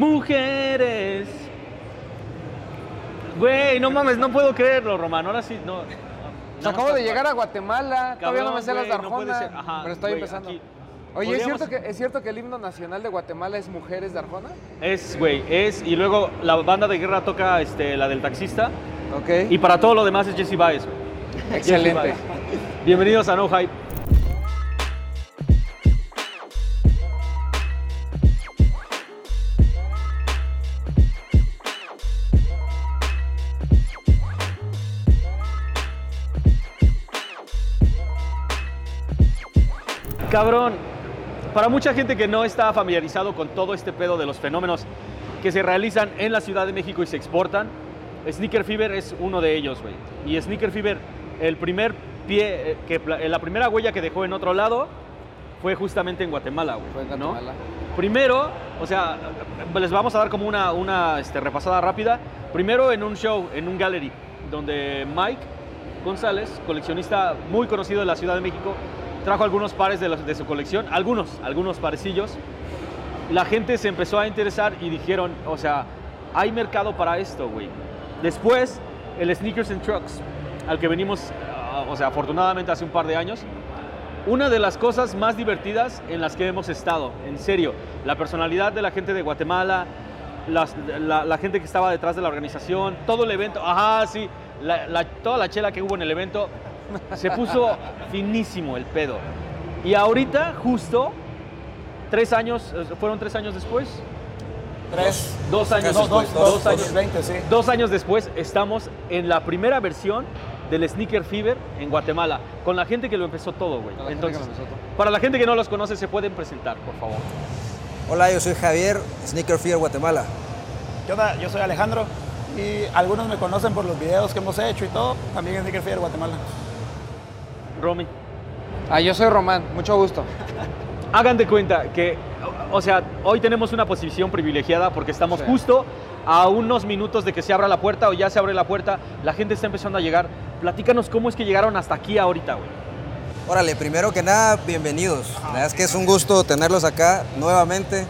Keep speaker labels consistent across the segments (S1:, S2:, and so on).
S1: Mujeres. Güey, no mames, no puedo creerlo, Román. Ahora sí, no.
S2: Acabo de llegar a Guatemala, todavía no me sé las de
S1: no
S2: Arjona.
S1: Ajá,
S2: pero estoy empezando.
S1: aquí.
S2: Oye, ¿es cierto, que, ¿es cierto que el himno nacional de Guatemala es Mujeres de Arjona?
S1: Es, güey, es. Y luego la banda de guerra toca este, la del taxista.
S2: Ok.
S1: Y para todo lo demás es Jesse Baez, güey.
S2: Excelente.
S1: Baez. Bienvenidos a No Hype. Cabrón, para mucha gente que no está familiarizado con todo este pedo de los fenómenos que se realizan en la Ciudad de México y se exportan, Sneaker Fever es uno de ellos, güey. Y Sneaker Fever, el primer pie, eh, que, pla- la primera huella que dejó en otro lado fue justamente en Guatemala, güey.
S2: Fue en
S1: ¿no?
S2: Guatemala.
S1: Primero, o sea, les vamos a dar como una, una este, repasada rápida. Primero en un show, en un gallery, donde Mike González, coleccionista muy conocido de la Ciudad de México, trajo algunos pares de, su colección, algunos, algunos parecillos. La gente se empezó a interesar y dijeron, o sea, hay mercado para esto, güey. Después, el Sneakers and Trucks, al que venimos, ah, o sea, afortunadamente hace un par de años, una de las cosas más divertidas en las que hemos estado, en serio. La personalidad de la gente de Guatemala, la, gente que estaba detrás de la organización, todo el evento, ajá, sí, toda la chela que hubo en el evento, se puso finísimo el pedo. Y ahorita, justo, tres años, eh, fueron tres años después,
S3: Tres.
S1: dos años
S3: No,
S1: después,
S3: dos, dos,
S1: dos años,
S3: 2020, sí.
S1: Dos años después estamos en la primera versión del Sneaker Fever en Guatemala, con la gente que lo empezó todo, güey. Entonces,
S2: empezó todo.
S1: para la gente que no los conoce, se pueden presentar, por favor.
S4: Hola, yo soy Javier, Sneaker Fear Guatemala.
S3: ¿Qué onda? Yo soy Alejandro y algunos me conocen por los videos que hemos hecho y todo. También en Sneaker Fear Guatemala.
S1: Romy,
S2: Ah, yo soy Román, mucho gusto.
S1: hagan de cuenta que, o sea, hoy tenemos una posición privilegiada porque estamos
S2: Sí.
S1: justo a unos minutos de que se abra la puerta o ya se abre la puerta, la gente está empezando a llegar. Platícanos cómo es que llegaron hasta aquí ahorita, güey.
S4: Órale, primero que nada, bienvenidos. La verdad es que es un gusto tenerlos acá nuevamente.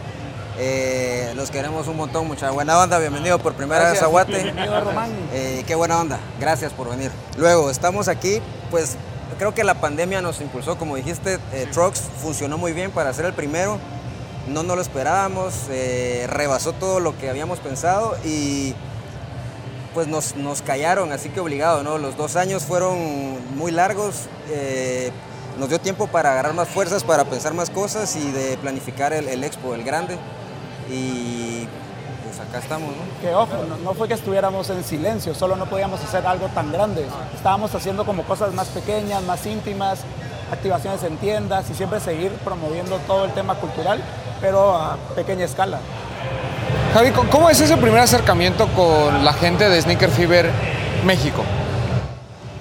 S4: Eh, los queremos un montón, mucha buena onda. Bienvenido por primera
S2: Gracias.
S4: vez a Guate.
S3: Bienvenido, Román.
S4: Eh, qué buena onda, gracias por venir. Luego, estamos aquí, pues creo que la pandemia nos impulsó, como dijiste, eh, Trucks funcionó muy bien para ser el primero, no nos lo esperábamos, eh, rebasó todo lo que habíamos pensado y pues nos, nos callaron, así que obligado, ¿no? Los dos años fueron muy largos, eh, nos dio tiempo para agarrar más fuerzas, para pensar más cosas y de planificar el, el expo, el grande. Y acá estamos, ¿no?
S3: Que ojo, no, no fue que estuviéramos en silencio, solo no podíamos hacer algo tan grande. Estábamos haciendo como cosas más pequeñas, más íntimas, activaciones en tiendas y siempre seguir promoviendo todo el tema cultural, pero a pequeña escala.
S2: Javi, ¿cómo- ¿cómo es ese primer acercamiento con la gente de Sneaker Fever México?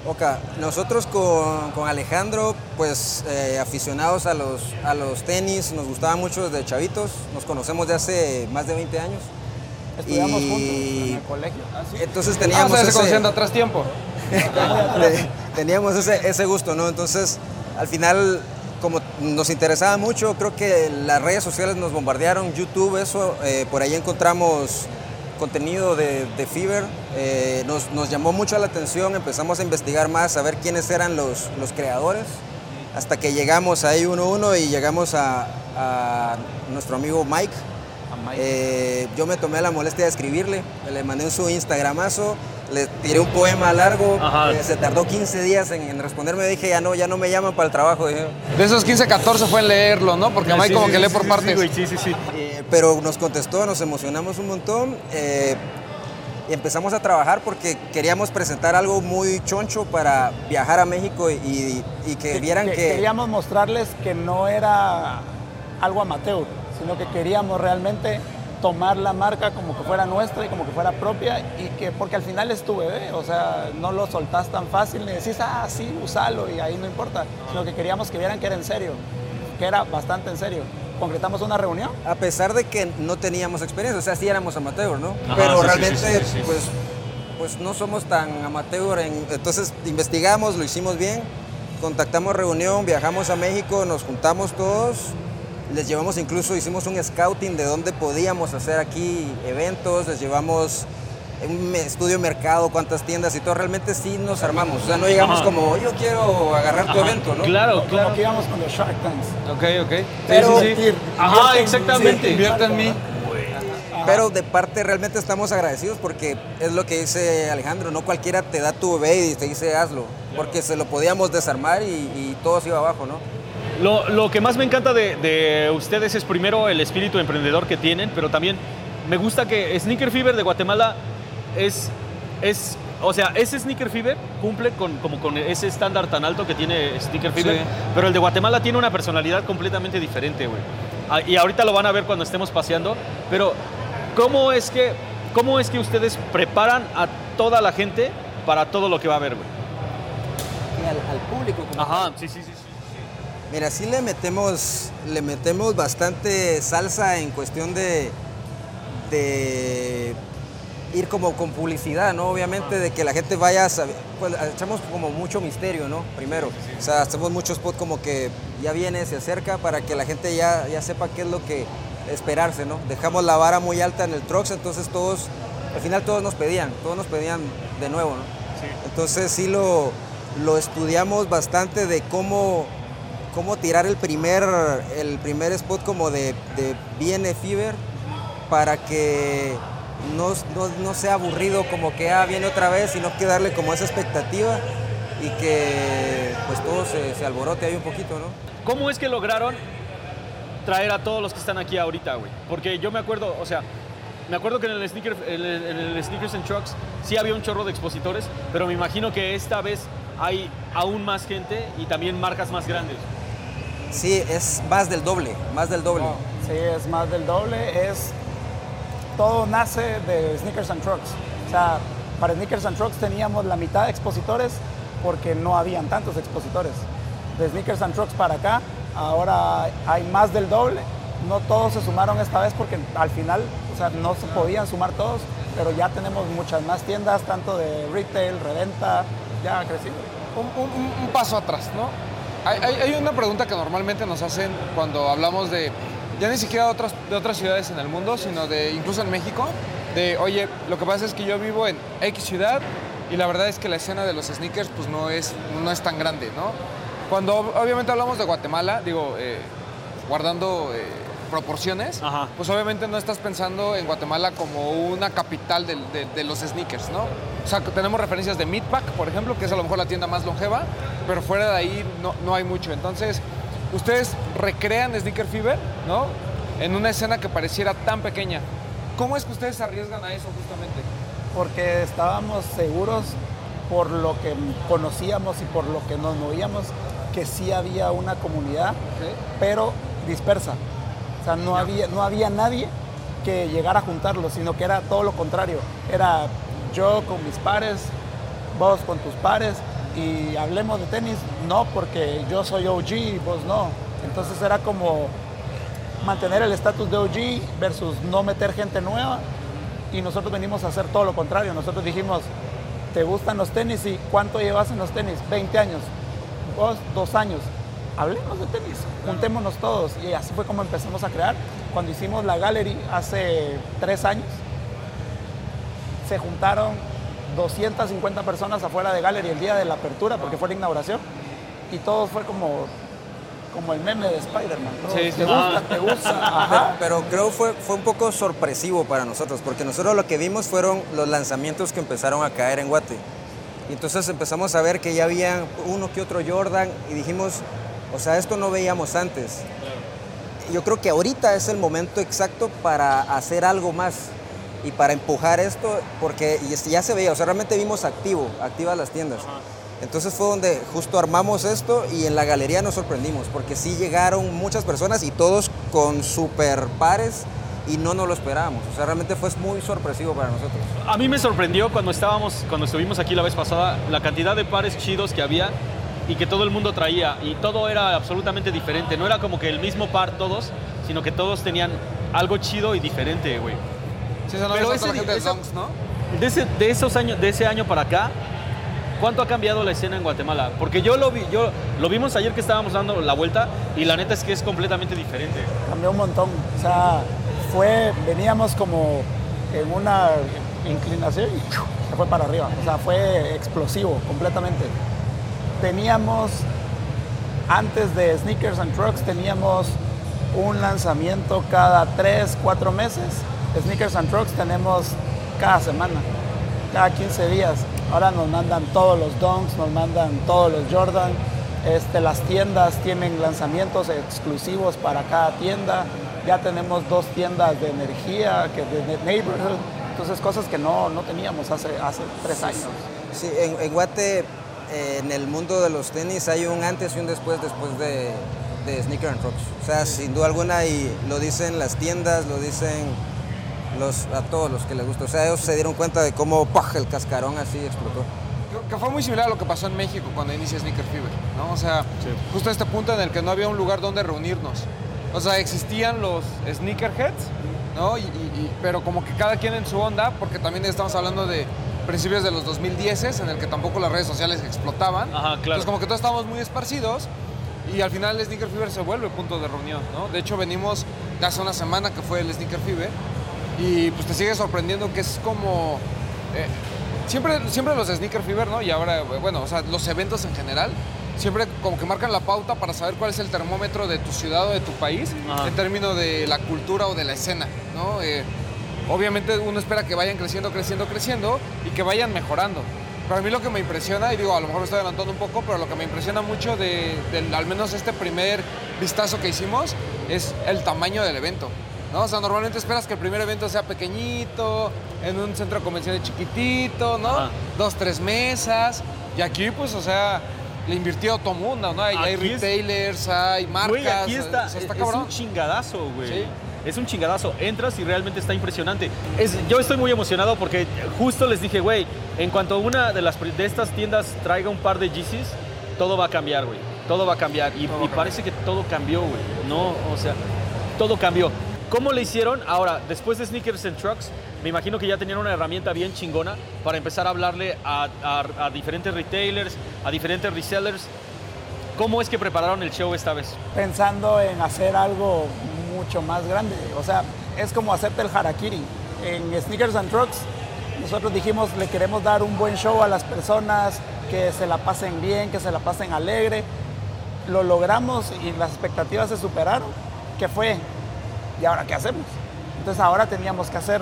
S4: Ok, nosotros con, con Alejandro, pues eh, aficionados a los, a los tenis, nos gustaba mucho desde chavitos, nos conocemos de hace más de 20 años.
S3: Estudiamos
S4: Y-
S3: juntos en el colegio.
S4: Entonces
S2: Ah, o
S4: teníamos,
S2: sea, se
S4: ese,
S2: atrás tiempo.
S4: te- teníamos ese, ese gusto, ¿no? Entonces, al final, como nos interesaba mucho, creo que las redes sociales nos bombardearon, YouTube, eso, eh, por ahí encontramos contenido de, de Fever, eh, nos, nos llamó mucho la atención, empezamos a investigar más, a ver quiénes eran los, los creadores, hasta que llegamos ahí uno a uno y llegamos a, a nuestro amigo Mike. Eh, yo me tomé la molestia de escribirle, le mandé en su Instagramazo, le tiré un poema largo, eh, se tardó 15 días en, en responderme, dije ya no, ya no me llaman para el trabajo, dije.
S2: De esos 15, 14 fue en leerlo, ¿no? Porque Mike
S1: Sí,
S2: como
S1: sí,
S2: que lee
S1: sí,
S2: por
S1: sí,
S2: partes.
S1: Sí, güey, sí, sí, sí.
S4: Eh, pero nos contestó, nos emocionamos un montón eh, y empezamos a trabajar porque queríamos presentar algo muy choncho para viajar a México y, y que vieran que...
S3: Queríamos mostrarles que no era algo amateur, sino que queríamos realmente tomar la marca como que fuera nuestra y como que fuera propia y que porque al final es tu bebé, o sea, no lo soltás tan fácil ni decís, ah, sí, usalo y ahí no importa, sino que queríamos que vieran que era en serio, que era bastante en serio. Concretamos una reunión
S4: A pesar de que no teníamos experiencia, o sea, sí éramos amateur, ¿no?
S1: Ajá,
S4: Pero
S1: sí, sí,
S4: realmente,
S1: sí, sí, sí.
S4: pues, pues no somos tan amateur. en- entonces investigamos, lo hicimos bien, contactamos reunión, viajamos a México, nos juntamos todos Les llevamos incluso, hicimos un scouting de dónde podíamos hacer aquí eventos, les llevamos un estudio de mercado, cuántas tiendas y todo, realmente sí nos armamos. O sea, no llegamos
S1: Ajá.
S4: como yo quiero agarrar tu evento, ¿no?
S1: Claro,
S3: Como
S1: claro.
S3: que íbamos con los Shark Tanks.
S2: Ok, ok.
S3: Pero
S2: sí, sí, sí.
S1: Ajá, exactamente.
S3: sí,
S2: Invierte en mí.
S4: Pero de parte realmente estamos agradecidos porque es lo que dice Alejandro, no cualquiera te da tu bebé y te dice hazlo, porque se lo podíamos desarmar y, y todo se iba abajo, ¿no?
S1: Lo, lo que más me encanta de, de ustedes es primero el espíritu emprendedor que tienen, pero también me gusta que Sneaker Fever de Guatemala es, es o sea, ese Sneaker Fever cumple con, como con ese estándar tan alto que tiene Sneaker Fever,
S2: Sí.
S1: pero el de Guatemala tiene una personalidad completamente diferente, güey. Ah, Y ahorita lo van a ver cuando estemos paseando, pero ¿cómo es que, cómo es que ustedes preparan a toda la gente para todo lo que va a haber, güey?
S4: al, público.
S1: Ajá, sí, sí, sí.
S4: Mira, sí le metemos, le metemos bastante salsa en cuestión de, de ir como con publicidad, ¿no? Obviamente de que la gente vaya a saber, pues echamos como mucho misterio, ¿no? Primero, o sea, hacemos muchos spots como que ya viene, se acerca para que la gente ya, ya sepa qué es lo que esperarse, ¿no? Dejamos la vara muy alta en el Trox, entonces todos, al final todos nos pedían, todos nos pedían de nuevo, ¿no? Entonces sí lo, lo estudiamos bastante de cómo, cómo tirar el primer, el primer spot como de, de BN Fever para que no, no- no sea aburrido como que ah, viene otra vez, sino que darle como esa expectativa y que pues todo se, se alborote ahí un poquito, ¿no?
S1: ¿Cómo es que lograron traer a todos los que están aquí ahorita, güey? Porque yo me acuerdo, o sea, me acuerdo que en el, sneaker, en el, en el Sneakers and Trucks sí había un chorro de expositores, pero me imagino que esta vez hay aún más gente y también marcas más grandes.
S4: Sí, es más del doble, más del doble.
S3: Sí, es más del doble. Es todo nace de Sneakers and Trucks. O sea, para Sneakers and Trucks teníamos la mitad de expositores porque no habían tantos expositores. De Sneakers and Trucks para acá, ahora hay más del doble. No todos se sumaron esta vez porque al final, o sea, no se podían sumar todos, pero ya tenemos muchas más tiendas, tanto de retail, reventa, ya ha crecido.
S2: un, un- un paso atrás, ¿no? Hay, hay- una pregunta que normalmente nos hacen cuando hablamos de, ya ni siquiera de otras, de otras ciudades en el mundo, sino de incluso en México, de, oye, lo que pasa es que yo vivo en X ciudad y la verdad es que la escena de los sneakers pues no es, no es tan grande, ¿no? Cuando ob- obviamente hablamos de Guatemala, digo, eh, guardando eh, proporciones,
S1: Ajá.
S2: pues obviamente no estás pensando en Guatemala como una capital del- de, de los sneakers, ¿no? O sea, que tenemos referencias de Meatpack, por ejemplo, que es a lo mejor la tienda más longeva, pero fuera de ahí no, no hay mucho. Entonces, ustedes recrean Sneaker Fever, ¿no? En una escena que pareciera tan pequeña. ¿Cómo es que ustedes se arriesgan a eso justamente?
S3: porque estábamos seguros por lo que conocíamos y por lo que nos movíamos que sí había una comunidad, pero dispersa. O sea, no había, no había nadie que llegara a juntarlos, sino que era todo lo contrario. Era yo con mis pares, vos con tus pares, y hablemos de tenis, no porque yo soy OG y vos no. Entonces era como mantener el estatus de OG versus no meter gente nueva. Y nosotros venimos a hacer todo lo contrario. Nosotros dijimos, ¿te gustan los tenis? ¿Y cuánto llevas en los tenis? 20 años. Vos, dos años. Hablemos de tenis, juntémonos todos. Y así fue como empezamos a crear. Cuando hicimos la gallery hace tres años, se juntaron 250 personas afuera de gallery el día de la apertura, porque fue la inauguración. Y todo fue como, como el meme de Spider-Man. ¿no?
S2: Sí, sí.
S3: ¿Te gusta?
S1: Ah.
S3: ¿Te gusta? Ajá.
S4: Pero creo fue fue un poco sorpresivo para nosotros, porque nosotros lo que vimos fueron los lanzamientos que empezaron a caer en Guate. Y entonces empezamos a ver que ya había uno que otro Jordan y dijimos, o sea, esto no veíamos antes. Yo creo que ahorita es el momento exacto para hacer algo más y para empujar esto, porque ya se veía, o sea, realmente vimos activo, activas las tiendas. Entonces fue donde justo armamos esto y en la galería nos sorprendimos, porque sí llegaron muchas personas y todos con super pares y no nos lo esperábamos. O sea, realmente fue muy sorpresivo para nosotros.
S1: A mí me sorprendió cuando estábamos, cuando estuvimos aquí la vez pasada, la cantidad de pares chidos que había y que todo el mundo traía y todo era absolutamente diferente. No era como que el mismo par todos, sino que todos tenían algo chido y diferente, güey.
S2: Sí, eso no
S1: Pero ese-
S2: gente de
S1: ese-
S2: Dunks, ¿no?
S1: De ese, de esos años, de ese año para acá, ¿cuánto ha cambiado la escena en Guatemala? Porque yo lo vi, yo lo vimos ayer que estábamos dando la vuelta y la neta es que es completamente diferente.
S3: Cambió un montón. O sea, fue, veníamos como en una inclinación y se fue para arriba. O sea, fue explosivo completamente. Teníamos, antes de Sneakers and Trucks, teníamos un lanzamiento cada 3, 4 meses. Sneakers and Trucks tenemos cada semana, cada 15 días. Ahora nos mandan todos los Dunks, nos mandan todos los Jordan. Este, las tiendas tienen lanzamientos exclusivos para cada tienda. Ya tenemos dos tiendas de energía, que de, neighborhood. Entonces, cosas que no, no teníamos hace, hace tres años.
S4: Sí, en, en Guate, eh, en el mundo de los tenis, hay un antes y un después después de, de Sneaker and Rocks. O sea, sin duda alguna, y lo dicen las tiendas, lo dicen los, a todos los que les gusta. O sea, ellos se dieron cuenta de cómo ¡pah! el cascarón así explotó.
S2: Que fue muy similar a lo que pasó en México cuando inicia Sneaker Fever, ¿no? O sea, justo este punto en el que no había un lugar donde reunirnos. O sea, existían los sneakerheads, ¿no? Y, y- pero como que cada quien en su onda, porque también estamos hablando de principios de los 2010 en el que tampoco las redes sociales explotaban.
S1: Ajá, claro.
S2: Entonces como que todos estábamos muy esparcidos y al final el Sneaker Fever se vuelve punto de reunión, ¿no? De hecho venimos de hace una semana que fue el Sneaker Fever y pues te sigue sorprendiendo que es como... eh, siempre, siempre los Sneaker Fever, ¿no? Y ahora, bueno, o sea, los eventos en general, siempre como que marcan la pauta para saber cuál es el termómetro de tu ciudad o de tu país
S1: Ajá.
S2: en términos de la cultura o de la escena, ¿no? Eh, obviamente uno espera que vayan creciendo, creciendo, creciendo y que vayan mejorando. Pero a mí lo que me impresiona, y digo, a lo mejor me estoy adelantando un poco, pero lo que me impresiona mucho de, al menos este primer vistazo que hicimos es el tamaño del evento. ¿no? O sea, normalmente esperas que el primer evento sea pequeñito, en un centro de convenciones chiquitito, ¿no?
S1: Ajá.
S2: Dos, tres mesas. Y aquí, pues, o sea, le invirtió todo mundo, ¿no? Hay, hay
S1: Aquí es-
S2: retailers, hay marcas.
S1: Güey, aquí está,
S2: o sea, está
S1: es un chingadazo, güey.
S2: Sí.
S1: Es un chingadazo. Entras y realmente está impresionante. Es, yo estoy muy emocionado porque justo les dije, güey, en cuanto una de, las, de estas tiendas traiga un par de Yeezys, todo va a cambiar, güey. Todo va a cambiar. Y, parece que todo cambió, güey. No, o sea, todo cambió. ¿Cómo le hicieron? Ahora, después de Sneakers and Trucks, me imagino que ya tenían una herramienta bien chingona para empezar a hablarle a, a- a diferentes retailers, a diferentes resellers. ¿Cómo es que prepararon el show esta vez?
S3: pensando en hacer algo mucho más grande. O sea, es como hacerte el harakiri. En Sneakers and Trucks, nosotros dijimos, le queremos dar un buen show a las personas, que se la pasen bien, que se la pasen alegre. Lo logramos y las expectativas se superaron. ¿Qué fue? ¿Y ahora qué hacemos? Entonces ahora teníamos que hacer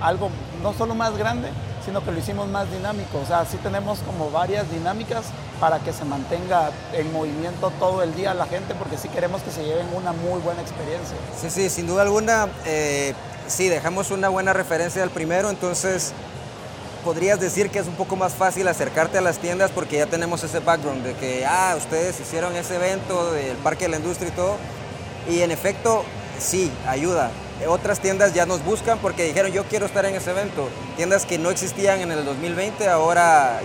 S3: algo no solo más grande, sino que lo hicimos más dinámico. O sea, sí tenemos como varias dinámicas para que se mantenga en movimiento todo el día la gente, porque sí queremos que se lleven una muy buena experiencia.
S4: Sí, sí, sin duda alguna, eh, sí, dejamos una buena referencia al primero, entonces podrías decir que es un poco más fácil acercarte a las tiendas porque ya tenemos ese background de que, ah, ustedes hicieron ese evento del Parque de la Industria y todo, y en efecto, sí, ayuda. Eh, Otras tiendas ya nos buscan porque dijeron, yo quiero estar en ese evento. Tiendas que no existían en el 2020, ahora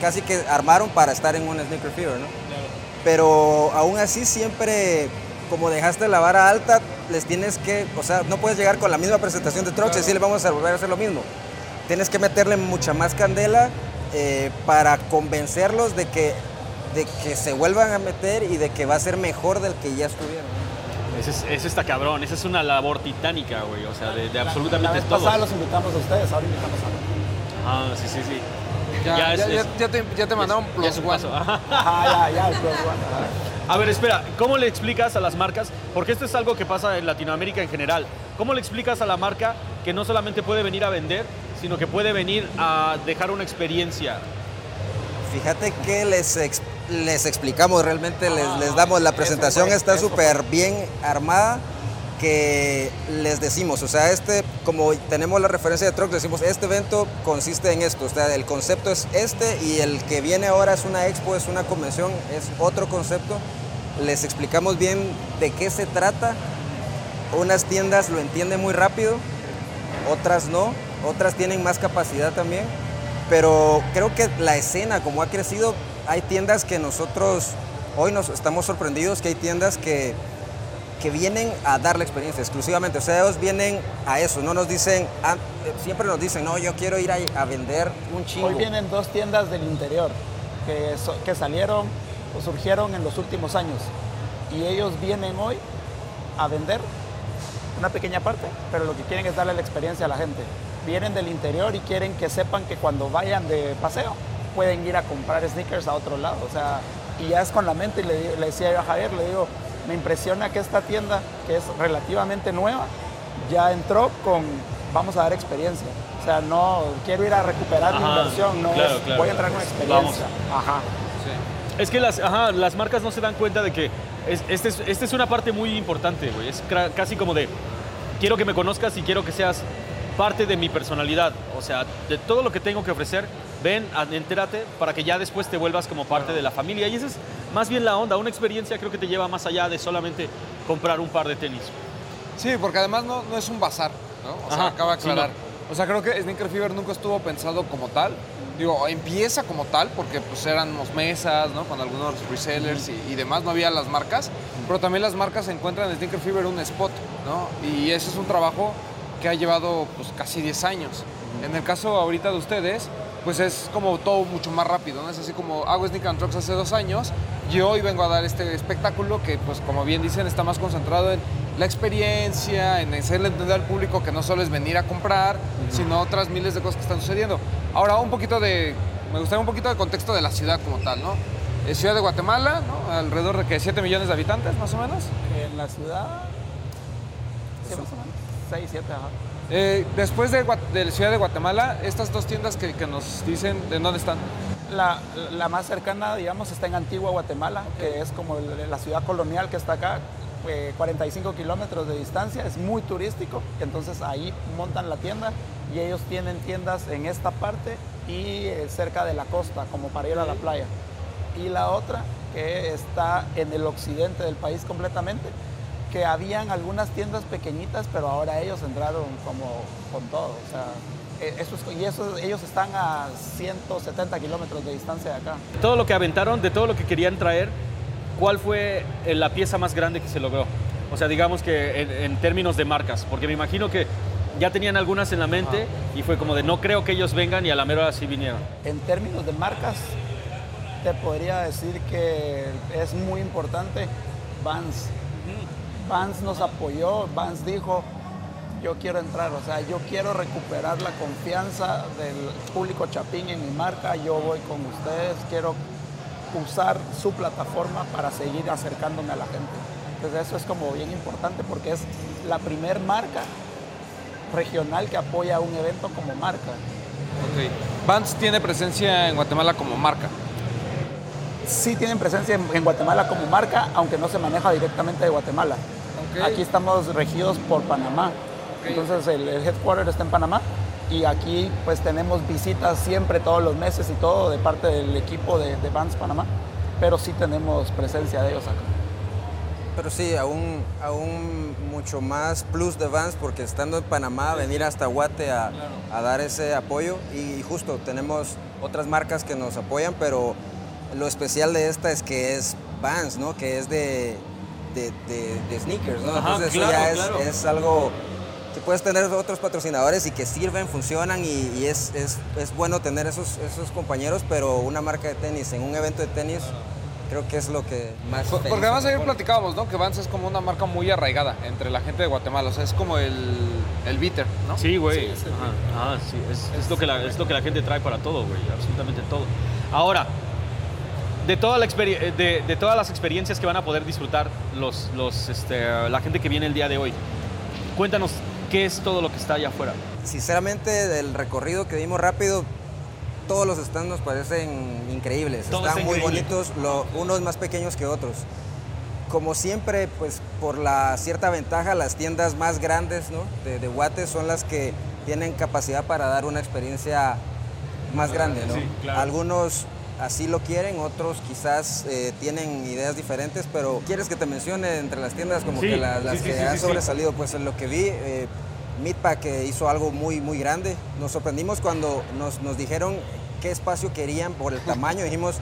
S4: casi que armaron para estar en un Sneaker Fever, ¿no? pero aún así siempre, como dejaste la vara alta, les tienes que, o sea, no puedes llegar con la misma presentación de Trucks y decirle vamos a volver a hacer lo mismo. Tienes que meterle mucha más candela eh, para convencerlos de que, de que se vuelvan a meter y de que va a ser mejor del que ya estuvieron.
S1: Ese, es- ese está cabrón, esa es una labor titánica, güey, o sea, de, de
S3: La
S1: absolutamente
S3: vez
S1: todo.
S3: pasada los invitamos a ustedes, ahora invitamos a
S1: Ah, sí, sí, sí.
S2: Ya,
S1: Ya
S2: ya,
S1: es-
S2: ya-
S1: es-
S2: ya te, ya te mandaron plus
S1: es un
S2: one.
S1: paso. Ajá.
S3: Ajá, ya, ya, el plus one, ajá.
S1: A ver, espera, ¿cómo le explicas a las marcas? Porque esto es algo que pasa en Latinoamérica en general. ¿Cómo le explicas a la marca que no solamente puede venir a vender, sino que puede venir a dejar una experiencia?
S4: Fíjate que les, ex- les explicamos realmente, les, les damos, la presentación está súper bien armada, que les decimos, o sea, este, como tenemos la referencia de Truck, decimos, este evento consiste en esto, o sea, el concepto es este y el que viene ahora es una expo, es una convención, es otro concepto. Les explicamos bien de qué se trata. Unas tiendas lo entienden muy rápido, otras no, otras tienen más capacidad también, pero creo que la escena como ha crecido, hay tiendas que nosotros hoy nos estamos sorprendidos que hay tiendas que que vienen a dar la experiencia exclusivamente. O sea, ellos vienen a eso, no nos dicen, ah, eh, siempre nos dicen, no, yo quiero ir a, vender un chingo.
S3: Hoy vienen dos tiendas del interior que, que salieron o surgieron en los últimos años. Y ellos vienen hoy a vender una pequeña parte, pero lo que quieren es darle la experiencia a la gente. Vienen del interior y quieren que sepan que cuando vayan de paseo pueden ir a comprar sneakers a otro lado. O sea, y ya es con la mente. Y le, le decía yo a Javier, le digo, me impresiona que esta tienda, que es relativamente nueva, ya entró con vamos a dar experiencia. O sea, no quiero ir a recuperar mi
S1: Ajá,
S3: inversión, no
S1: claro,
S3: es,
S1: claro.
S3: voy a entrar con experiencia. Ajá.
S1: Es que las, ajá, las marcas no se dan cuenta de que es, este es, esta es una parte muy importante, güey. Es casi como de, quiero que me conozcas y quiero que seas parte de mi personalidad. O sea, de todo lo que tengo que ofrecer, ven, entérate para que ya después te vuelvas como parte de la familia. Y esa es más bien la onda. Una experiencia creo que te lleva más allá de solamente comprar un par de tenis.
S2: Sí, porque además no, no es un bazar, ¿no? O sea,
S1: Ajá,
S2: acaba de
S1: sí,
S2: aclarar. O sea, creo que Sneaker Fever nunca estuvo pensado como tal. Digo, empieza como tal porque pues éramos mesas, ¿no? Con algunos resellers y, y demás, no había las marcas. Pero también las marcas encuentran en Sneaker Fever un spot, ¿no? Y ese es un trabajo que ha llevado pues casi 10 años. En el caso ahorita de ustedes, pues es como todo mucho más rápido, ¿no? Es así como hago Sneak and Trucks hace dos años y hoy vengo a dar este espectáculo que, pues como bien dicen, está más concentrado en la experiencia, en hacerle entender al público que no solo es venir a comprar, sino otras miles de cosas que están sucediendo. Ahora, un poquito de, me gustaría un poquito de contexto de la ciudad como tal, ¿no? Es ciudad de Guatemala, ¿no? Alrededor de que 7 millones de habitantes, más o menos.
S3: En la ciudad, sí, más o menos, 6, 7, ajá.
S2: Eh, después de, de la ciudad de Guatemala, estas dos tiendas que, que nos dicen, ¿en dónde están?
S3: La, la más cercana, digamos, está en Antigua Guatemala, que es como la ciudad colonial que está acá, eh, 45 kilómetros de distancia, es muy turístico, entonces ahí montan la tienda y ellos tienen tiendas en esta parte y eh, cerca de la costa, como para ir a la playa. Y la otra, que está en el occidente del país completamente, que habían algunas tiendas pequeñitas, pero ahora ellos entraron como con todo. O sea, eh, eso es- y eso, ellos están a 170 kilómetros de distancia de acá.
S1: Todo lo que aventaron, de todo lo que querían traer, ¿cuál fue eh, la pieza más grande que se logró? O sea, digamos que en, en términos de marcas, porque me imagino que ya tenían algunas en la mente y fue como de no creo que ellos vengan y a la mera hora sí vinieron.
S3: En términos de marcas, te podría decir que es muy importante Vans. Vans nos apoyó, Vans dijo, yo quiero entrar, o sea, yo quiero recuperar la confianza del público chapín en mi marca, yo voy con ustedes, quiero usar su plataforma para seguir acercándome a la gente. Entonces eso es como bien importante porque es la primer marca regional que apoya un evento como marca.
S2: Ok. Vans tiene presencia en Guatemala como marca.
S3: sí tienen presencia en, en Guatemala como marca, aunque no se maneja directamente de Guatemala.
S2: Ok.
S3: Aquí estamos regidos por Panamá. Entonces el, el headquarter está en Panamá y aquí pues tenemos visitas siempre todos los meses y todo de parte del equipo de, de Vans Panamá, pero sí tenemos presencia de ellos acá.
S4: Pero sí, aún, aún mucho más plus de Vans porque estando en Panamá, venir hasta Guate a, a dar ese apoyo y, justo tenemos otras marcas que nos apoyan, pero lo especial de esta es que es Vans, ¿no? Que es de, de, de- de sneakers, ¿no?
S1: Ajá,
S4: Entonces
S1: claro,
S4: eso ya es,
S1: claro.
S4: es algo que puedes tener otros patrocinadores y que sirven, funcionan y, y es, es, es bueno tener esos, esos compañeros, pero una marca de tenis en un evento de tenis creo que es lo que más...
S2: Porque además ayer platicábamos, ¿no? Que Vans es como una marca muy arraigada entre la gente de Guatemala. O sea, es como el, el bitter, ¿no?
S1: Sí, güey. Ajá, ajá, sí. Es, es lo que la, es lo que la gente trae para todo, güey. Absolutamente todo. Ahora, de, toda la experi- eh, de, de todas las experiencias que van a poder disfrutar los, los, este, la gente que viene el día de hoy, cuéntanos qué es todo lo que está allá afuera.
S4: Sinceramente, del recorrido que dimos rápido, todos los stands nos parecen increíbles. Están
S1: está
S4: muy bonitos, lo- unos más pequeños que otros. Como siempre, pues por la cierta ventaja, las tiendas más grandes ¿no? de, de Guate son las que tienen capacidad para dar una experiencia más grande. ¿no?
S1: sí, claro.
S4: Algunos así lo quieren, otros quizás eh, tienen ideas diferentes, pero ¿quieres que te mencione entre las tiendas como
S1: Sí,
S4: que la- las
S1: sí,
S4: que
S1: sí,
S4: han
S1: sí, sí.
S4: sobresalido? Pues en lo que vi, eh, Meatpack eh, hizo algo muy, muy grande. Nos sorprendimos cuando nos, nos dijeron qué espacio querían por el tamaño. Dijimos,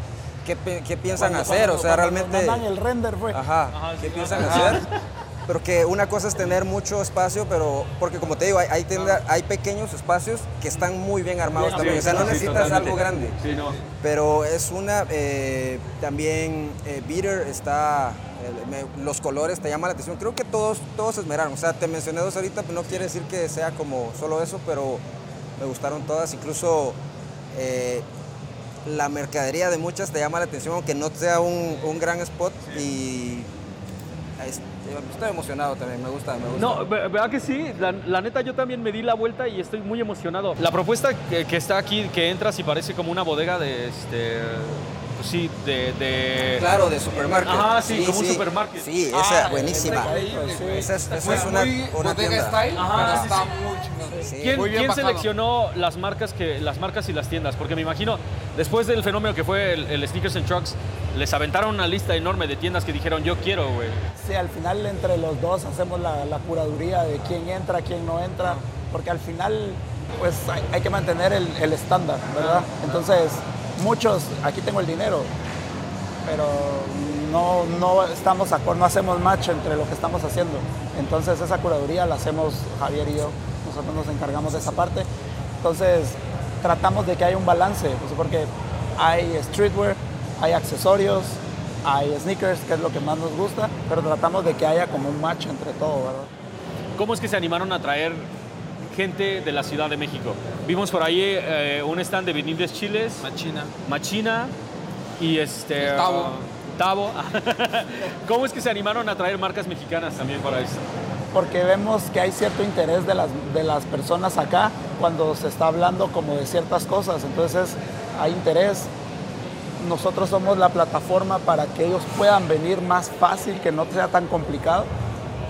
S4: ¿qué, qué piensan
S3: Cuando-
S4: hacer?
S3: cuando-
S4: o sea,
S3: cuando
S4: realmente...
S3: mandan el render fue.
S4: Ajá,
S1: Ajá,
S4: ¿qué
S1: sí,
S4: piensan
S1: ajá.
S4: hacer? Pero que una cosa es tener mucho espacio, pero porque como te digo, hay, hay, tienda- hay pequeños espacios que están muy bien armados también, o sea, no necesitas algo grande.
S1: Sí, no.
S4: Pero es una, eh, también eh, Beater está, eh, me- los colores te llaman la atención. Creo que todos, todos se esmeraron. O sea, te mencioné dos ahorita, pero no quiere decir que sea como solo eso, pero me gustaron todas. Incluso eh, la mercadería de muchas te llama la atención, aunque no sea un, un gran spot. Y estoy emocionado también, me gusta, me gusta.
S1: No, ve- ¿verdad que sí? La, la neta, yo también me di la vuelta y estoy muy emocionado. La propuesta que, que está aquí, que entras y parece como una bodega de, este, pues sí, de... de-
S4: Claro, de supermarket.
S1: Ajá, sí, como un supermarket.
S4: Sí, esa
S2: Ah,
S4: buenísima.
S3: Sí.
S4: Esa es, esa es una, una tienda.
S2: style,
S1: Ajá, sí,
S2: está
S1: sí.
S2: muy chingón.
S4: Sí.
S1: ¿Quién,
S2: Muy bien
S1: quién seleccionó las marcas, que, las marcas y las tiendas? Porque me imagino, después del fenómeno que fue el, el Sneakers and Trucks, les aventaron una lista enorme de tiendas que dijeron, yo quiero, güey.
S3: Sí, al final entre los dos hacemos la, la curaduría de quién entra, quién no entra, porque al final pues hay, hay que mantener el, el estándar, ¿verdad? Entonces, muchos, aquí tengo el dinero, pero no, no estamos no hacemos match entre lo que estamos haciendo. Entonces esa curaduría la hacemos Javier y yo, nosotros nos encargamos de esa parte. Entonces tratamos de que haya un balance, pues, porque hay streetwear, hay accesorios, hay sneakers, que es lo que más nos gusta, pero tratamos de que haya como un match entre todo, ¿verdad?
S1: ¿Cómo es que se animaron a traer gente de la Ciudad de México? Vimos por ahí eh, un stand de Benítez Chiles,
S2: Machina.
S1: Machina y este...
S2: El Tabo.
S1: uh, Tabo. ¿Cómo es que se animaron a traer marcas mexicanas también para esto?
S3: porque vemos que hay cierto interés de las, de las personas acá cuando se está hablando como de ciertas cosas, entonces hay interés. Nosotros somos la plataforma para que ellos puedan venir más fácil, que no sea tan complicado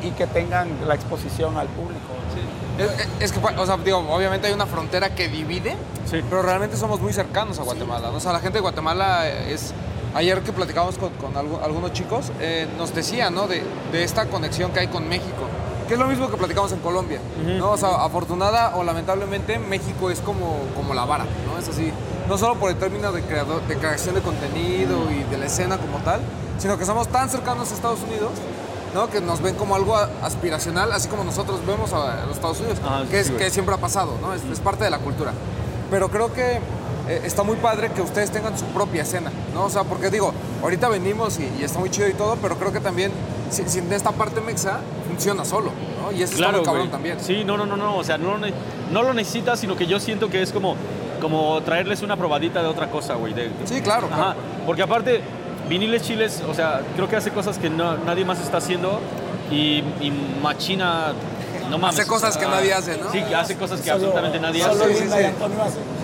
S3: y que tengan la exposición al público.
S2: Es, que, o sea, digo, obviamente hay una frontera que divide,
S1: Sí.
S2: pero realmente somos muy cercanos a Guatemala. ¿no? O sea, la gente de Guatemala es. Ayer que platicábamos con, con algu- algunos chicos, eh, nos decían, ¿no? De, de esta conexión que hay con México. Que es lo mismo que platicamos en Colombia, ¿no? O sea, afortunada o lamentablemente, México es como, como la vara, ¿no? Es así. No solo por el término de, creador, de creación de contenido y de la escena como tal, sino que somos tan cercanos a Estados Unidos ¿no? Que nos ven como algo aspiracional, así como nosotros vemos a los Estados Unidos,
S1: Ajá,
S2: que, es,
S1: sí, güey.
S2: que siempre ha pasado, ¿no? Es, es parte de la cultura. Pero creo que eh, está muy padre que ustedes tengan su propia escena, ¿no? O sea, porque digo, ahorita venimos y, y está muy chido y todo, pero creo que también, sin, sin esta parte mexa, funciona solo, ¿no? Y eso está muy cabrón también.
S1: Sí, no, no, no, no. O sea, no, no lo necesitas, sino que yo siento que es como, como traerles una probadita de otra cosa, güey. de-
S2: Sí, claro,
S1: Ajá.
S2: claro.
S1: Porque aparte, Viniles Chiles, o sea, creo que hace cosas que no- nadie más está haciendo. Y, y Machina, no mames.
S2: Hace cosas
S1: o sea,
S2: que nadie hace, ¿no?
S1: Sí, hace cosas que
S3: Solo-
S1: absolutamente nadie
S3: solo
S1: hace.
S2: Sí, sí, sí.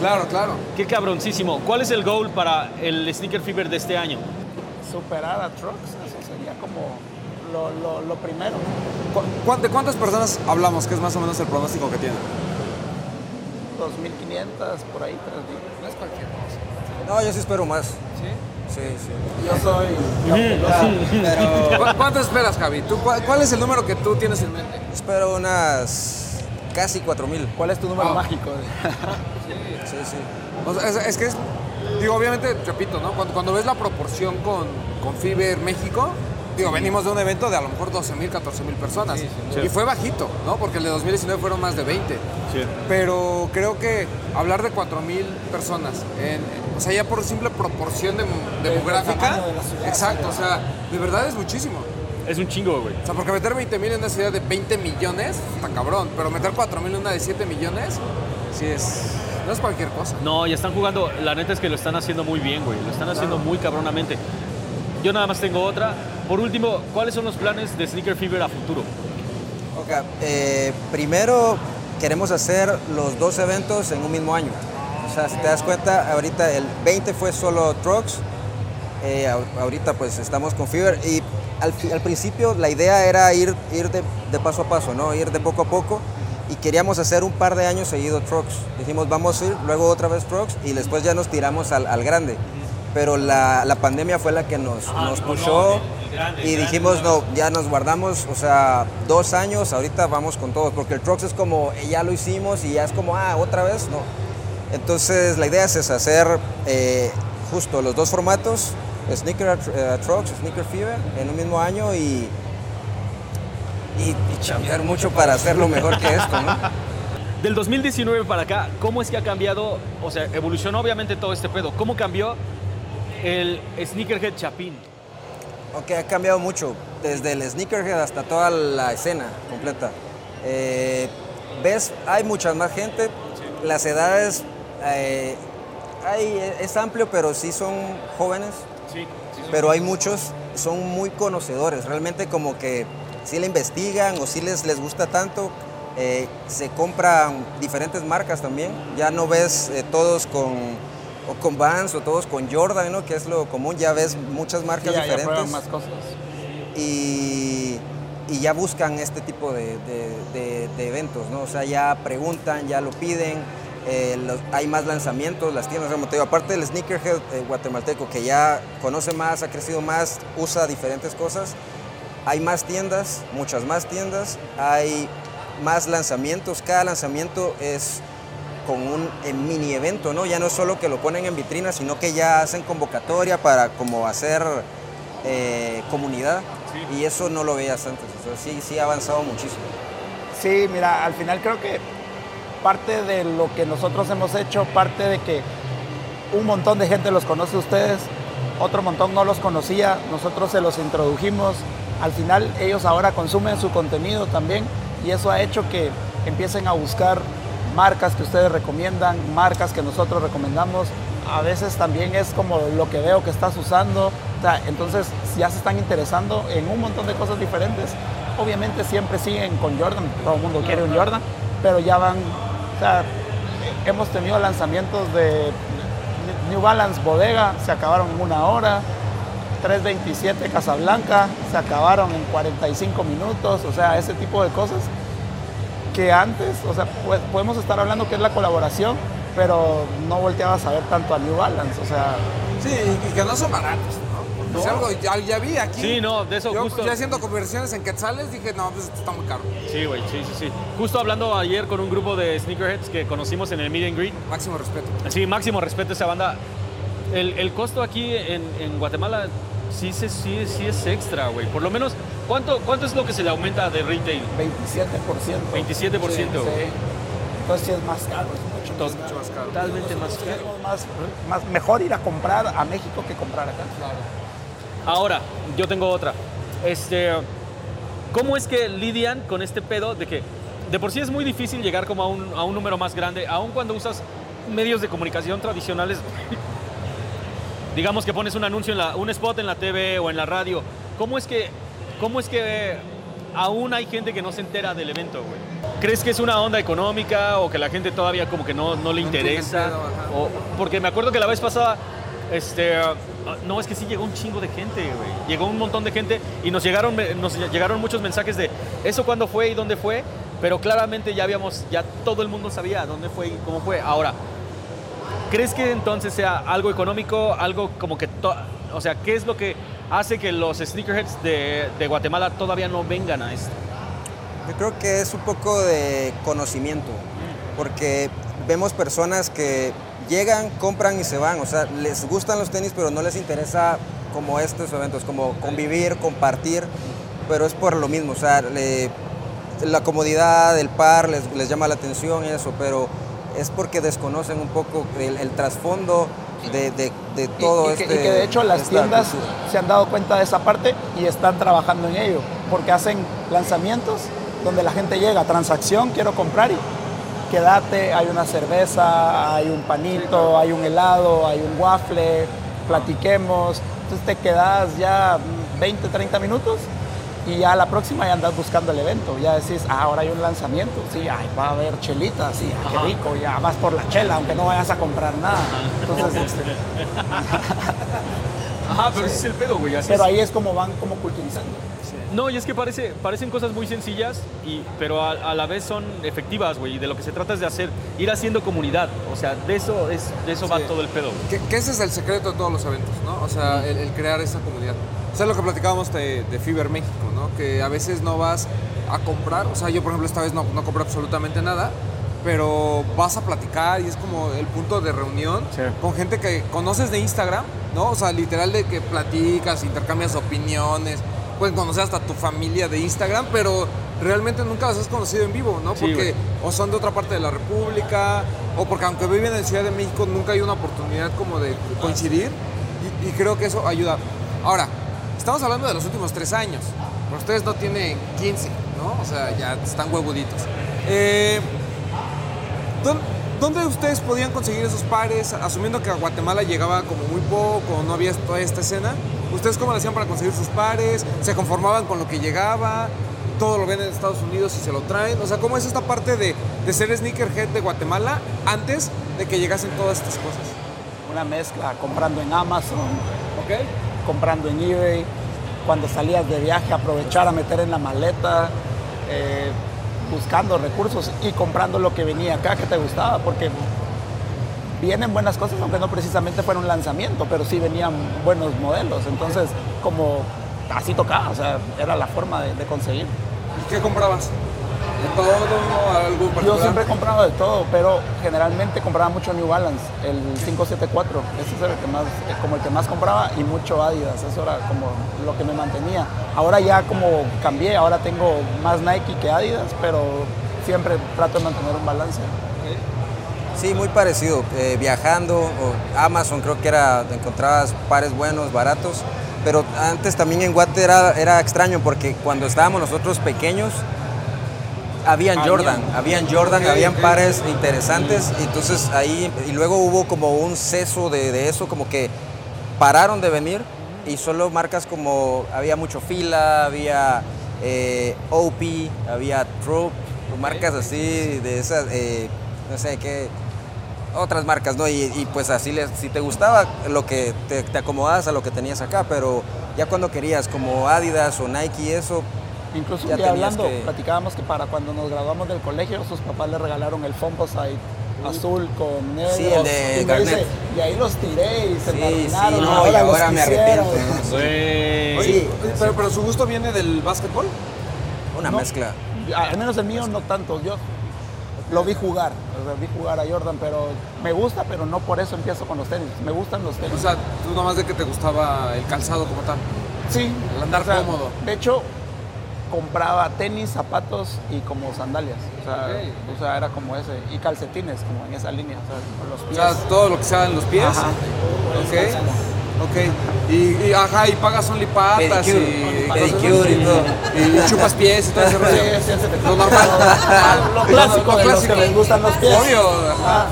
S2: Claro, claro.
S1: Qué cabroncísimo. ¿Cuál es el goal para el Sneaker Fever de este año?
S3: Superar a Trucks, eso sería como lo, lo- lo primero.
S2: ¿Cu- cuán- ¿De cuántas personas hablamos? Que es más o menos el pronóstico que tienen.
S3: 2.500, por ahí, 3.000.
S2: No es cualquier cosa.
S4: No, yo sí espero más.
S2: ¿Sí?
S4: Sí, sí.
S3: Yo soy
S4: Pero
S2: ¿Cu- ¿Cuánto esperas, Javi? ¿Tú, cuál, cuál es el número que tú tienes en mente?
S4: espero unas casi 4000.
S3: ¿Cuál es tu número
S2: Ah.
S3: mágico?
S4: Sí, sí.
S2: O sea, es, es que es, digo, obviamente, repito, ¿no? Cuando, cuando ves la proporción con, con Fiber México, digo, venimos de un evento de a lo mejor 12 mil, 14 mil personas. Y fue bajito, ¿no? Porque el de 2019 fueron más de 20.
S1: Sí.
S2: Pero creo que hablar de 4 mil personas, en- o sea, ya por simple proporción dem- demográfica,
S3: de la ciudad,
S2: exacto, o sea, de verdad es muchísimo.
S1: Es un chingo, güey.
S2: O sea, porque meter 20 mil en una ciudad de 20 millones, está cabrón. Pero meter 4 mil en una de 7 millones, sí es. No es cualquier cosa.
S1: No, y están jugando, la neta es que lo están haciendo muy bien, güey. Lo están haciendo muy cabronamente. Yo nada más tengo otra. Por último, ¿cuáles son los planes de Sneaker Fever a futuro?
S4: Ok, eh, primero queremos hacer los dos eventos en un mismo año. O sea, si te das cuenta, ahorita el 20 fue solo Trucks, eh, ahor- ahorita pues estamos con Fever y al, principio la idea era ir, ir de, de paso a paso, ¿no? Ir de poco a poco y queríamos hacer un par de años seguido Trucks. Dijimos, vamos a ir, luego otra vez Trucks y después ya nos tiramos al, al grande. Pero la, la pandemia fue la que nos, nos pushó y dijimos, no, ya nos guardamos, o sea, dos años, ahorita vamos con todo, porque el Trucks es como, eh, ya lo hicimos y ya es como, ah, otra vez, no. Entonces la idea es hacer eh, justo los dos formatos, Sneaker eh, Trucks, Sneaker Fever, en un mismo año y y, y chambear mucho para hacerlo mejor que esto, ¿no?
S1: Del 2019 para acá, ¿cómo es que ha cambiado? O sea, evolucionó obviamente todo este pedo. ¿Cómo cambió el Sneakerhead Chapín?
S4: Ok, ha cambiado mucho, desde el sneakerhead hasta toda la escena completa. Eh, ves, hay mucha más gente, las edades, eh, hay- es amplio, pero sí son jóvenes,
S1: Sí.
S4: pero hay muchos, son muy conocedores, realmente como que sí le investigan o sí les, les gusta tanto. eh, se compran diferentes marcas también, ya no ves eh, todos con, o con Vans o todos con Jordan, ¿no? que es lo común, ya ves muchas marcas
S3: ya, ya
S4: diferentes
S3: más cosas.
S4: y, y ya buscan este tipo de, de- de- de eventos, ¿no? O sea, ya preguntan, ya lo piden, eh, los- hay más lanzamientos, las tiendas, como te digo, aparte del sneakerhead eh, guatemalteco que ya conoce más, ha crecido más, usa diferentes cosas, hay más tiendas, muchas más tiendas, hay más lanzamientos, cada lanzamiento es con un eh, mini evento, ¿no? Ya no es solo que lo ponen en vitrina, sino que ya hacen convocatoria para como hacer eh, comunidad y eso no lo veías antes, o sea, sí, sí ha avanzado muchísimo.
S3: Sí, mira, al final creo que parte de lo que nosotros hemos hecho, parte de que un montón de gente los conoce a ustedes, otro montón no los conocía, nosotros se los introdujimos, al final ellos ahora consumen su contenido también y eso ha hecho que empiecen a buscar marcas que ustedes recomiendan, marcas que nosotros recomendamos. A veces también es como lo que veo que estás usando. O sea, entonces ya se están interesando en un montón de cosas diferentes. Obviamente siempre siguen con Jordan, todo el mundo quiere un Jordan, pero ya van, o hemos tenido lanzamientos de New Balance Bodega, se acabaron en una hora. 327 Casablanca, se acabaron en 45 minutos, o sea, ese tipo de cosas que antes, o sea, pues, podemos estar hablando que es la colaboración, pero no volteabas a ver tanto a New Balance, o sea,
S2: Sí, y que no son baratos, si algo ya, ya vi aquí.
S1: Sí, no, de eso
S2: yo,
S1: justo.
S2: Ya haciendo conversiones en quetzales dije, no, pues esto está muy caro.
S1: Sí, güey, sí, sí, sí. Justo hablando ayer con un grupo de sneakerheads que conocimos en el Meet and Greet.
S2: Máximo respeto.
S1: Sí, máximo respeto a esa banda. El, el costo aquí en, en Guatemala sí, se- sí, sí es extra, güey. Por lo menos, ¿cuánto, ¿cuánto es lo que se le aumenta de retail?
S3: 27%.
S1: 27%.
S3: Sí, sí. Entonces sí es más caro, es mucho más caro.
S2: más caro.
S1: Totalmente más caro.
S3: Es más, más, mejor ir a comprar a México que comprar acá.
S1: Ahora, yo tengo otra. Este, ¿Cómo es que lidian con este pedo de que de por sí es muy difícil llegar como a un, a un número más grande, aun cuando usas medios de comunicación tradicionales? Digamos que pones un anuncio, en la, un spot en la TV o en la radio. ¿Cómo es que, cómo es que aún hay gente que no se entera del evento, güey? ¿Crees que es una onda económica o que la gente todavía como que no, no le
S2: No
S1: interesa?
S2: pedo.
S1: O- porque me acuerdo que la vez pasada, este, no, es que sí llegó un chingo de gente, güey. Llegó un montón de gente y nos llegaron, nos llegaron muchos mensajes de eso cuándo fue y dónde fue, pero claramente ya habíamos, ya todo el mundo sabía dónde fue y cómo fue. Ahora, ¿crees que entonces sea algo económico, algo como que, o sea, qué es lo que hace que los sneakerheads de, de Guatemala todavía no vengan a esto?
S4: Yo creo que es un poco de conocimiento, porque vemos personas que llegan, compran y se van, o sea, les gustan los tenis, pero no les interesa como estos eventos, como convivir, compartir, pero es por lo mismo, o sea, le- la comodidad, el par les, les llama la atención y eso, pero es porque desconocen un poco el, el trasfondo de, de- de
S3: Y-
S4: todo
S3: y, que,
S4: este
S3: y que de hecho las tiendas se han dado cuenta de esa parte y están trabajando en ello, porque hacen lanzamientos donde la gente llega, transacción, quiero comprar y quédate, hay una cerveza, hay un panito, hay un helado, hay un waffle, platiquemos, entonces te quedas ya mm, 20, 30 minutos y ya la próxima ya andas buscando el evento, ya decís, ah, ahora hay un lanzamiento, sí, ay, va a haber chelitas, sí, qué rico, ya vas por la chela, aunque no vayas a comprar nada. Entonces, este,
S1: Ajá, pero ese es el pedo, güey. así
S3: pero
S1: es.
S3: ahí es como van como culturizando.
S1: No, y es que parece, parecen cosas muy sencillas, y, pero a, a la vez son efectivas, güey. Y de lo que se trata es de hacer, ir haciendo comunidad. O sea, de eso, es, de eso va
S2: Sí.
S1: todo el pedo.
S2: Que, que ese es el secreto de todos los eventos, ¿no? O sea, el, el crear esa comunidad. O sea, lo que platicábamos de, de Fiber México, ¿no? Que a veces no vas a comprar, o sea, yo por ejemplo esta vez no, no compré absolutamente nada, pero vas a platicar y es como el punto de reunión
S1: Sí.
S2: con gente que conoces de Instagram, ¿no? O sea, literal de que platicas, intercambias opiniones, puedes conocer hasta tu familia de Instagram, pero realmente nunca las has conocido en vivo, ¿no?
S1: Sí,
S2: porque o son de otra parte de la República, o porque aunque viven en Ciudad de México, nunca hay una oportunidad como de coincidir. Y, y creo que eso ayuda. Ahora, estamos hablando de los últimos tres años. Pero ustedes no tienen 15, ¿no? O sea, ya están huevuditos. Eh, ¿dó- ¿Dónde ustedes podían conseguir esos pares? Asumiendo que a Guatemala llegaba como muy poco, no había toda esta escena. ¿Ustedes cómo lo hacían para conseguir sus pares? ¿Se conformaban con lo que llegaba? ¿Todo lo ven en Estados Unidos y se lo traen? O sea, ¿cómo es esta parte de, de ser sneakerhead de Guatemala antes de que llegasen todas estas cosas?
S3: Una mezcla, comprando en Amazon, comprando en eBay, cuando salías de viaje aprovechar a meter en la maleta, eh, buscando recursos y comprando lo que venía acá que te gustaba, porque vienen buenas cosas, aunque no precisamente fuera un lanzamiento, pero sí venían buenos modelos, entonces como así tocaba, o sea, era la forma de, de conseguir.
S2: ¿Y qué comprabas? ¿De todo? ¿Algo en
S3: Yo siempre he comprado de todo, pero generalmente compraba mucho New Balance, el 574. Ese es el que más, eh, como el que más compraba y mucho Adidas. Eso era como lo que me mantenía. Ahora ya como cambié, ahora tengo más Nike que Adidas, pero siempre trato de mantener un balance.
S4: Sí, muy parecido. Eh, viajando, o Amazon creo que era, encontrabas pares buenos, baratos. Pero antes también en Guate era, era extraño porque cuando estábamos nosotros pequeños, habían
S3: Había.
S4: Jordan, habían Jordan,
S2: Ok,
S4: habían pares interesantes. Entonces ahí, y luego hubo como un ceso de, de eso, como que pararon de venir y solo marcas como, había mucho fila, había eh, OP, había Troop, marcas así de esas, eh, no sé qué, otras marcas, ¿no? Y, y pues así, les, si te gustaba lo que te, te acomodabas a lo que tenías acá, pero ya cuando querías como Adidas o Nike y eso,
S3: Incluso
S4: Ya
S3: un día hablando,
S4: que-
S3: platicábamos que para cuando nos graduamos del colegio, sus papás le regalaron el Fomposite azul con negro.
S4: Sí, el de
S3: y, me
S4: Garnet.
S3: dice, y ahí los tiré y se
S4: Sí,
S3: me arruinaron.
S4: sí, no, y ahora me arrepiento.
S2: Oye,
S4: Sí.
S2: pero, pero su gusto viene del básquetbol.
S4: una
S3: No.
S4: mezcla.
S3: Al menos el mío no tanto. Yo lo vi jugar, o sea, vi jugar a Jordan, pero me gusta, pero no por eso empiezo con los tenis. Me gustan los tenis.
S2: O sea, tú nomás de que te gustaba el calzado como tal.
S3: sí,
S2: el andar
S3: o sea,
S2: cómodo.
S3: De hecho, compraba tenis, zapatos y como sandalias. O sea, o sea, era como ese. Y calcetines, como en esa línea, o sea, con los
S2: O
S3: pies.
S2: sea, todo lo que sea en los pies.
S3: Ajá.
S2: Ok. Ok. Y, y, ajá, y pagas onlypatas y,
S4: Pedicure,
S2: cosas
S4: pedicure y
S2: así.
S4: todo.
S2: Y, y chupas pies y todo ese rollo.
S3: sí, sí, sí.
S2: Lo normal.
S3: Lo clásico
S2: Lo clásico.
S3: que les gustan los pies.
S2: Obvio. ajá.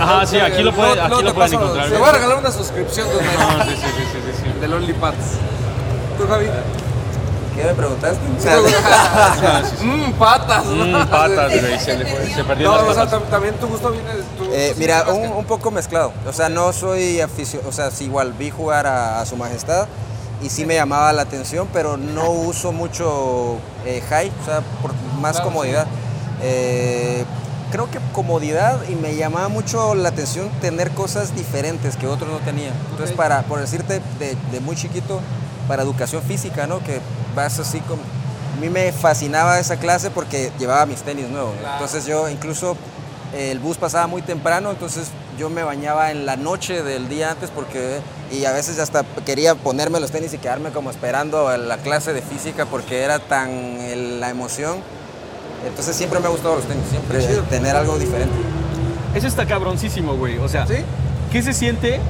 S1: Ajá, sí, aquí lo
S2: Luego-
S1: aquí
S2: luego
S1: lo
S2: te
S1: pueden
S2: paso-
S1: encontrar.
S2: Te voy a regalar una suscripción de
S1: No, sí, sí, sí, sí, sí, sí.
S2: del OnlyPads. ¿Tú, Javi?
S4: ¿Qué me preguntaste?
S2: Mmm, patas.
S1: Mm, patas, güey, se, le se
S2: No,
S1: perdieron
S2: o
S1: las
S2: sea, también tu gusto viene de tu
S4: Eh, mira, un, poco mezclado. O sea, no soy aficionado, o sea, sí, igual vi jugar a, a su majestad y sí me llamaba la atención, pero no uso mucho eh, high, o sea, por más
S2: Claro,
S4: comodidad. Eh, creo que comodidad y me llamaba mucho la atención tener cosas diferentes que otros no tenían. Entonces, para, por decirte, de, de muy chiquito, para educación física, ¿no? Que vas así como... A mí me fascinaba esa clase porque llevaba mis tenis nuevos. Entonces yo incluso eh, el bus pasaba muy temprano, entonces yo me bañaba en la noche del día antes porque y a veces hasta quería ponerme los tenis y quedarme como esperando a la clase de física porque era tan el- la emoción. Entonces siempre me ha gustado los tenis, siempre tener algo diferente.
S1: Eso está cabroncísimo, güey. O sea,
S2: ¿Sí?
S1: ¿qué se siente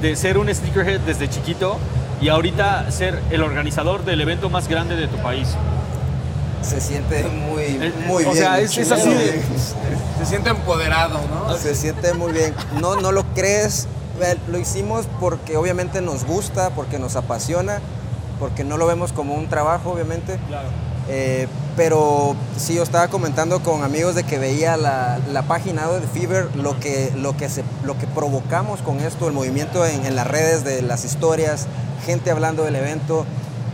S1: de ser un sneakerhead desde chiquito y ahorita ser el organizador del evento más grande de tu país?
S4: Se siente muy,
S1: Eh,
S4: muy
S1: o
S4: bien.
S1: sea, es- es así de-
S2: Se siente empoderado, ¿no?
S4: Se siente muy bien. No, no lo crees. Lo hicimos porque obviamente nos gusta, porque nos apasiona, porque no lo vemos como un trabajo, obviamente.
S1: Claro.
S4: Eh, pero sí, yo estaba comentando con amigos de que veía la, la página de Fever, lo que, lo, que se, lo que provocamos con esto, el movimiento en, en las redes de las historias, gente hablando del evento.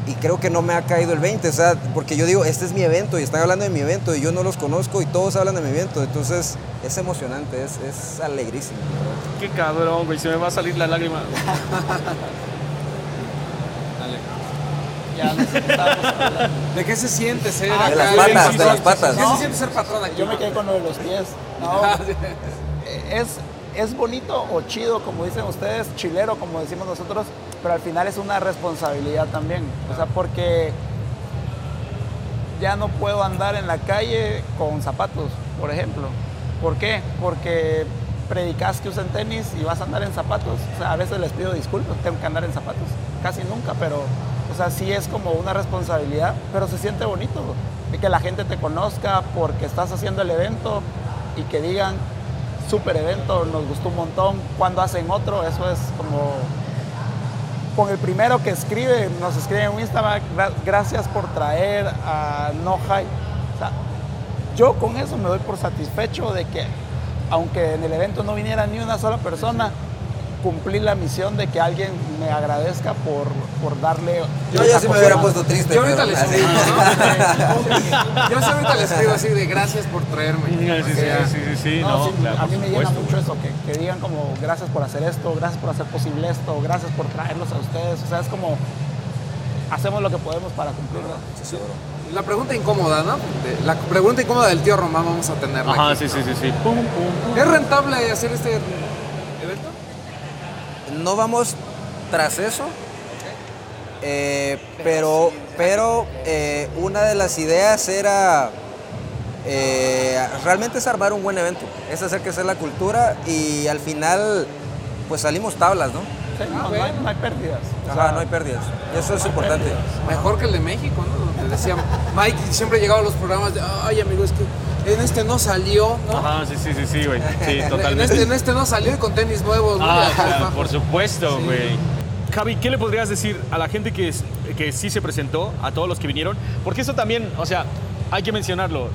S4: Y creo que no me ha caído el 20, o sea, porque yo digo, este es mi evento y están hablando de mi evento y yo no los conozco y todos hablan de mi evento. Entonces es emocionante, es, es alegrísimo.
S1: Qué cabrón, güey. Se me va a salir la lágrima.
S3: Ya hablar.
S2: ¿De qué se siente ser
S3: Ah,
S4: de las patas, de las patas.
S2: ¿Qué
S3: No.
S2: se siente ser patrón aquí?
S3: Yo me quedé con lo de los pies. No, es, es bonito o chido, como dicen ustedes, chilero, como decimos nosotros, pero al final es una responsabilidad también. O sea, porque ya no puedo andar en la calle con zapatos, por ejemplo. ¿Por qué? Porque predicas que usen tenis y vas a andar en zapatos. O sea, a veces les pido disculpas, tengo que andar en zapatos. Casi nunca, pero, o sea, sí es como una responsabilidad, pero se siente bonito. Y que la gente te conozca porque estás haciendo el evento y que digan, super evento, nos gustó un montón. Cuando hacen otro, eso es como con el primero que escribe, nos escribe en Instagram, gracias por traer a No High. Yo con eso me doy por satisfecho de que, aunque en el evento no viniera ni una sola persona, cumplí la misión de que alguien me agradezca por, por darle.
S4: Yo ya sí me hubiera puesto triste.
S2: Yo ahorita les escribo, ¿no? Yo ahorita les escribo así de gracias por traerme.
S1: Sí, sí, sí, sí, sí,
S3: no,
S1: no,
S3: sí,
S1: claro,
S3: a mí me llena mucho eso, que, que digan como gracias por hacer esto, gracias por hacer posible esto, gracias por traerlos a ustedes. O sea, es como hacemos lo que podemos para cumplirlo.
S2: La pregunta incómoda, ¿no? La pregunta incómoda del tío Román vamos a tenerla.
S1: Ajá,
S2: aquí.
S1: sí, sí, sí, sí. Pum, pum, pum.
S2: ¿Es rentable hacer este?
S4: No vamos tras eso, eh, pero, pero eh, una de las ideas era eh, realmente es armar un buen evento, es hacer que sea la cultura y al final pues salimos tablas, ¿no?
S3: Sí, no, no hay, no hay pérdidas. O
S4: Ajá,
S3: sea,
S4: no hay pérdidas. Y eso es importante.
S2: Mejor que el de México, ¿no? Donde decía Mike siempre llegaba a los programas de, ay amigo, es que en este no salió, ¿no?
S1: Ajá, sí, sí, sí, sí, güey. Sí,
S2: En-
S1: totalmente.
S2: En este, en este no salió y con tenis nuevos, ¿no?
S1: Ah, claro, por supuesto, güey. Javi, ¿qué le podrías decir a la gente que, es- que sí se presentó, a todos los que vinieron? Porque eso también, o sea, hay que mencionarlo.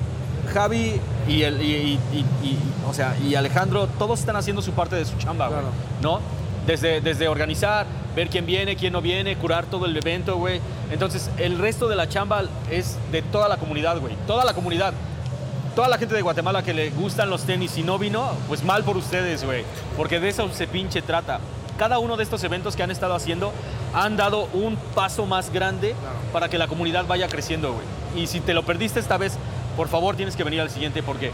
S1: Javi y, el, y, y- y- y- o sea, y Alejandro, todos están haciendo su parte de su chamba, güey,
S2: Claro.
S1: ¿no? Desde, desde organizar, ver quién viene, quién no viene, curar todo el evento, güey. Entonces, el resto de la chamba es de toda la comunidad, güey. Toda la comunidad toda la gente de Guatemala que le gustan los tenis y no vino, pues mal por ustedes, güey. Porque de eso se pinche trata. Cada uno de estos eventos que han estado haciendo han dado un paso más grande para que la comunidad vaya creciendo, güey. Y si te lo perdiste esta vez, por favor tienes que venir al siguiente porque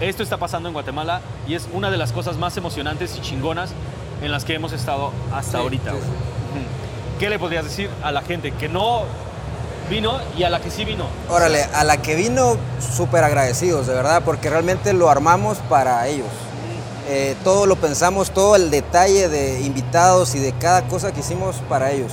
S1: esto está pasando en Guatemala y es una de las cosas más emocionantes y chingonas en las que hemos estado hasta
S2: Sí,
S1: ahorita,
S2: sí.
S1: ¿Qué le podrías decir a la gente que no vino y a la que sí vino?
S4: Órale, a la que vino, súper agradecidos, de verdad, porque realmente lo armamos para ellos. Eh, todo lo pensamos, todo el detalle de invitados y de cada cosa que hicimos para ellos.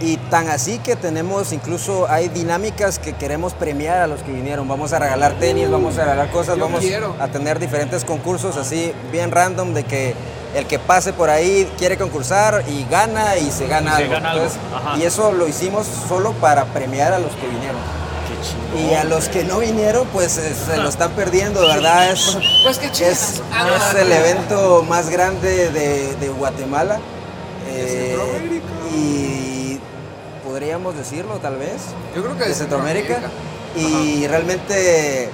S4: Y tan así que tenemos, incluso hay dinámicas que queremos premiar a los que vinieron. Vamos a regalar tenis, vamos a regalar cosas,
S2: Yo
S4: vamos
S2: quiero.
S4: a tener diferentes concursos así bien random de que el que pase por ahí quiere concursar y gana y se gana
S1: Y se
S4: algo.
S1: gana.
S4: Entonces, y eso lo hicimos solo para premiar a los que vinieron.
S1: Qué chingón.
S4: Y a los que no vinieron, pues eh, se lo están perdiendo, de verdad. Es,
S2: Pues qué
S4: es.
S2: Ah,
S4: es el evento más grande de, de Guatemala. Eh,
S2: Centroamérica.
S4: y podríamos decirlo, tal vez,
S2: Yo creo que
S4: de Centroamérica. Y realmente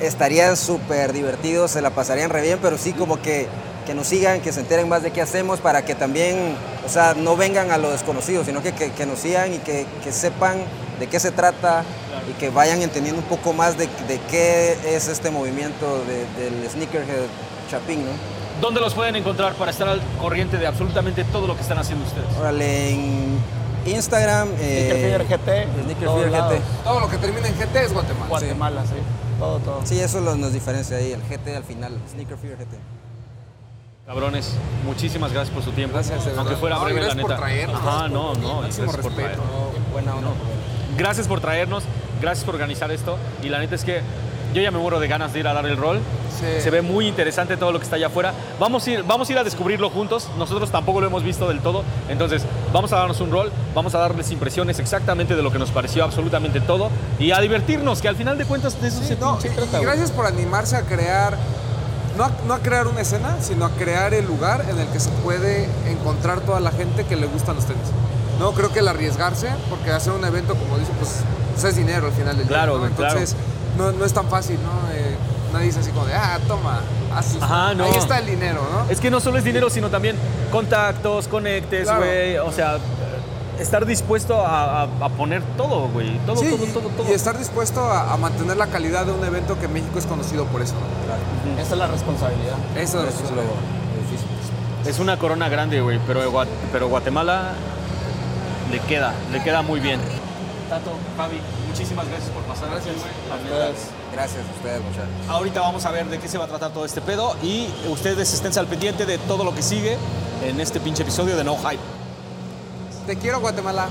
S4: estarían súper divertidos, se la pasarían re bien, pero sí como que, que nos sigan, que se enteren más de qué hacemos para que también, o sea, no vengan a lo desconocido, sino que, que- que nos sigan y que, que sepan de qué se trata y que vayan entendiendo un poco más de, de qué es este movimiento de- del sneakerhead chapín, ¿no?
S1: ¿Dónde los pueden encontrar para estar al corriente de absolutamente todo lo que están haciendo ustedes?
S4: Órale, en Instagram. eh,
S3: GT,
S4: Sneaker. GT.
S2: Todo lo que termina en GT es Guatemala.
S3: Guatemala, sí. Todo, todo.
S4: Sí, eso lo- nos diferencia ahí, el GT al final, Sneaker Fever GT.
S1: Cabrones, muchísimas gracias por su tiempo.
S2: Gracias, de
S1: Aunque fuera
S2: No,
S1: breve, la
S2: gracias por
S1: neta.
S2: traernos,
S1: Ajá, no, no, gracias por
S2: respeto.
S1: traernos.
S4: Buena onda.
S1: Gracias por traernos, gracias por organizar esto. Y la neta es que yo ya me muero de ganas de ir a dar el rol.
S2: Sí.
S1: Se ve muy interesante todo lo que está allá afuera. Vamos a, ir, vamos a ir a descubrirlo juntos. Nosotros tampoco lo hemos visto del todo. Entonces, vamos a darnos un rol, vamos a darles impresiones exactamente de lo que nos pareció absolutamente todo. Y a divertirnos, que al final de cuentas de eso se
S2: No,
S1: trata, güey.
S2: gracias por animarse a crear, no a, no a crear una escena, sino a crear el lugar en el que se puede encontrar toda la gente que le gustan los tenis. No, creo que el arriesgarse, porque hacer un evento, como dice, pues, pues es dinero al final del
S1: Claro,
S2: día. ¿no?
S1: güey, claro.
S2: Entonces, no, no es tan fácil, ¿no? Eh, nadie dice así como de, ah, toma, así.
S1: Ajá, no.
S2: Ahí está el dinero, ¿no?
S1: Es que no solo es dinero, sino también contactos, conectes,
S2: Claro.
S1: güey. O sea, estar dispuesto a, a- a poner todo, güey. Todo,
S2: Sí,
S1: todo, todo, todo.
S2: Y estar dispuesto a, a mantener la calidad de un evento que México es conocido por eso. ¿no?
S3: Esa es la responsabilidad.
S2: Eso,
S4: Eso es lo difícil.
S1: Es una corona grande, güey, pero, pero Guatemala le queda, le queda muy bien. Tato, Fabi, muchísimas gracias por pasar. Gracias.
S4: Gracias a ustedes, muchachos.
S1: Ahorita vamos a ver de qué se va a tratar todo este pedo y ustedes esténse al pendiente de todo lo que sigue en este pinche episodio de No Hype.
S2: Te quiero, Guatemala.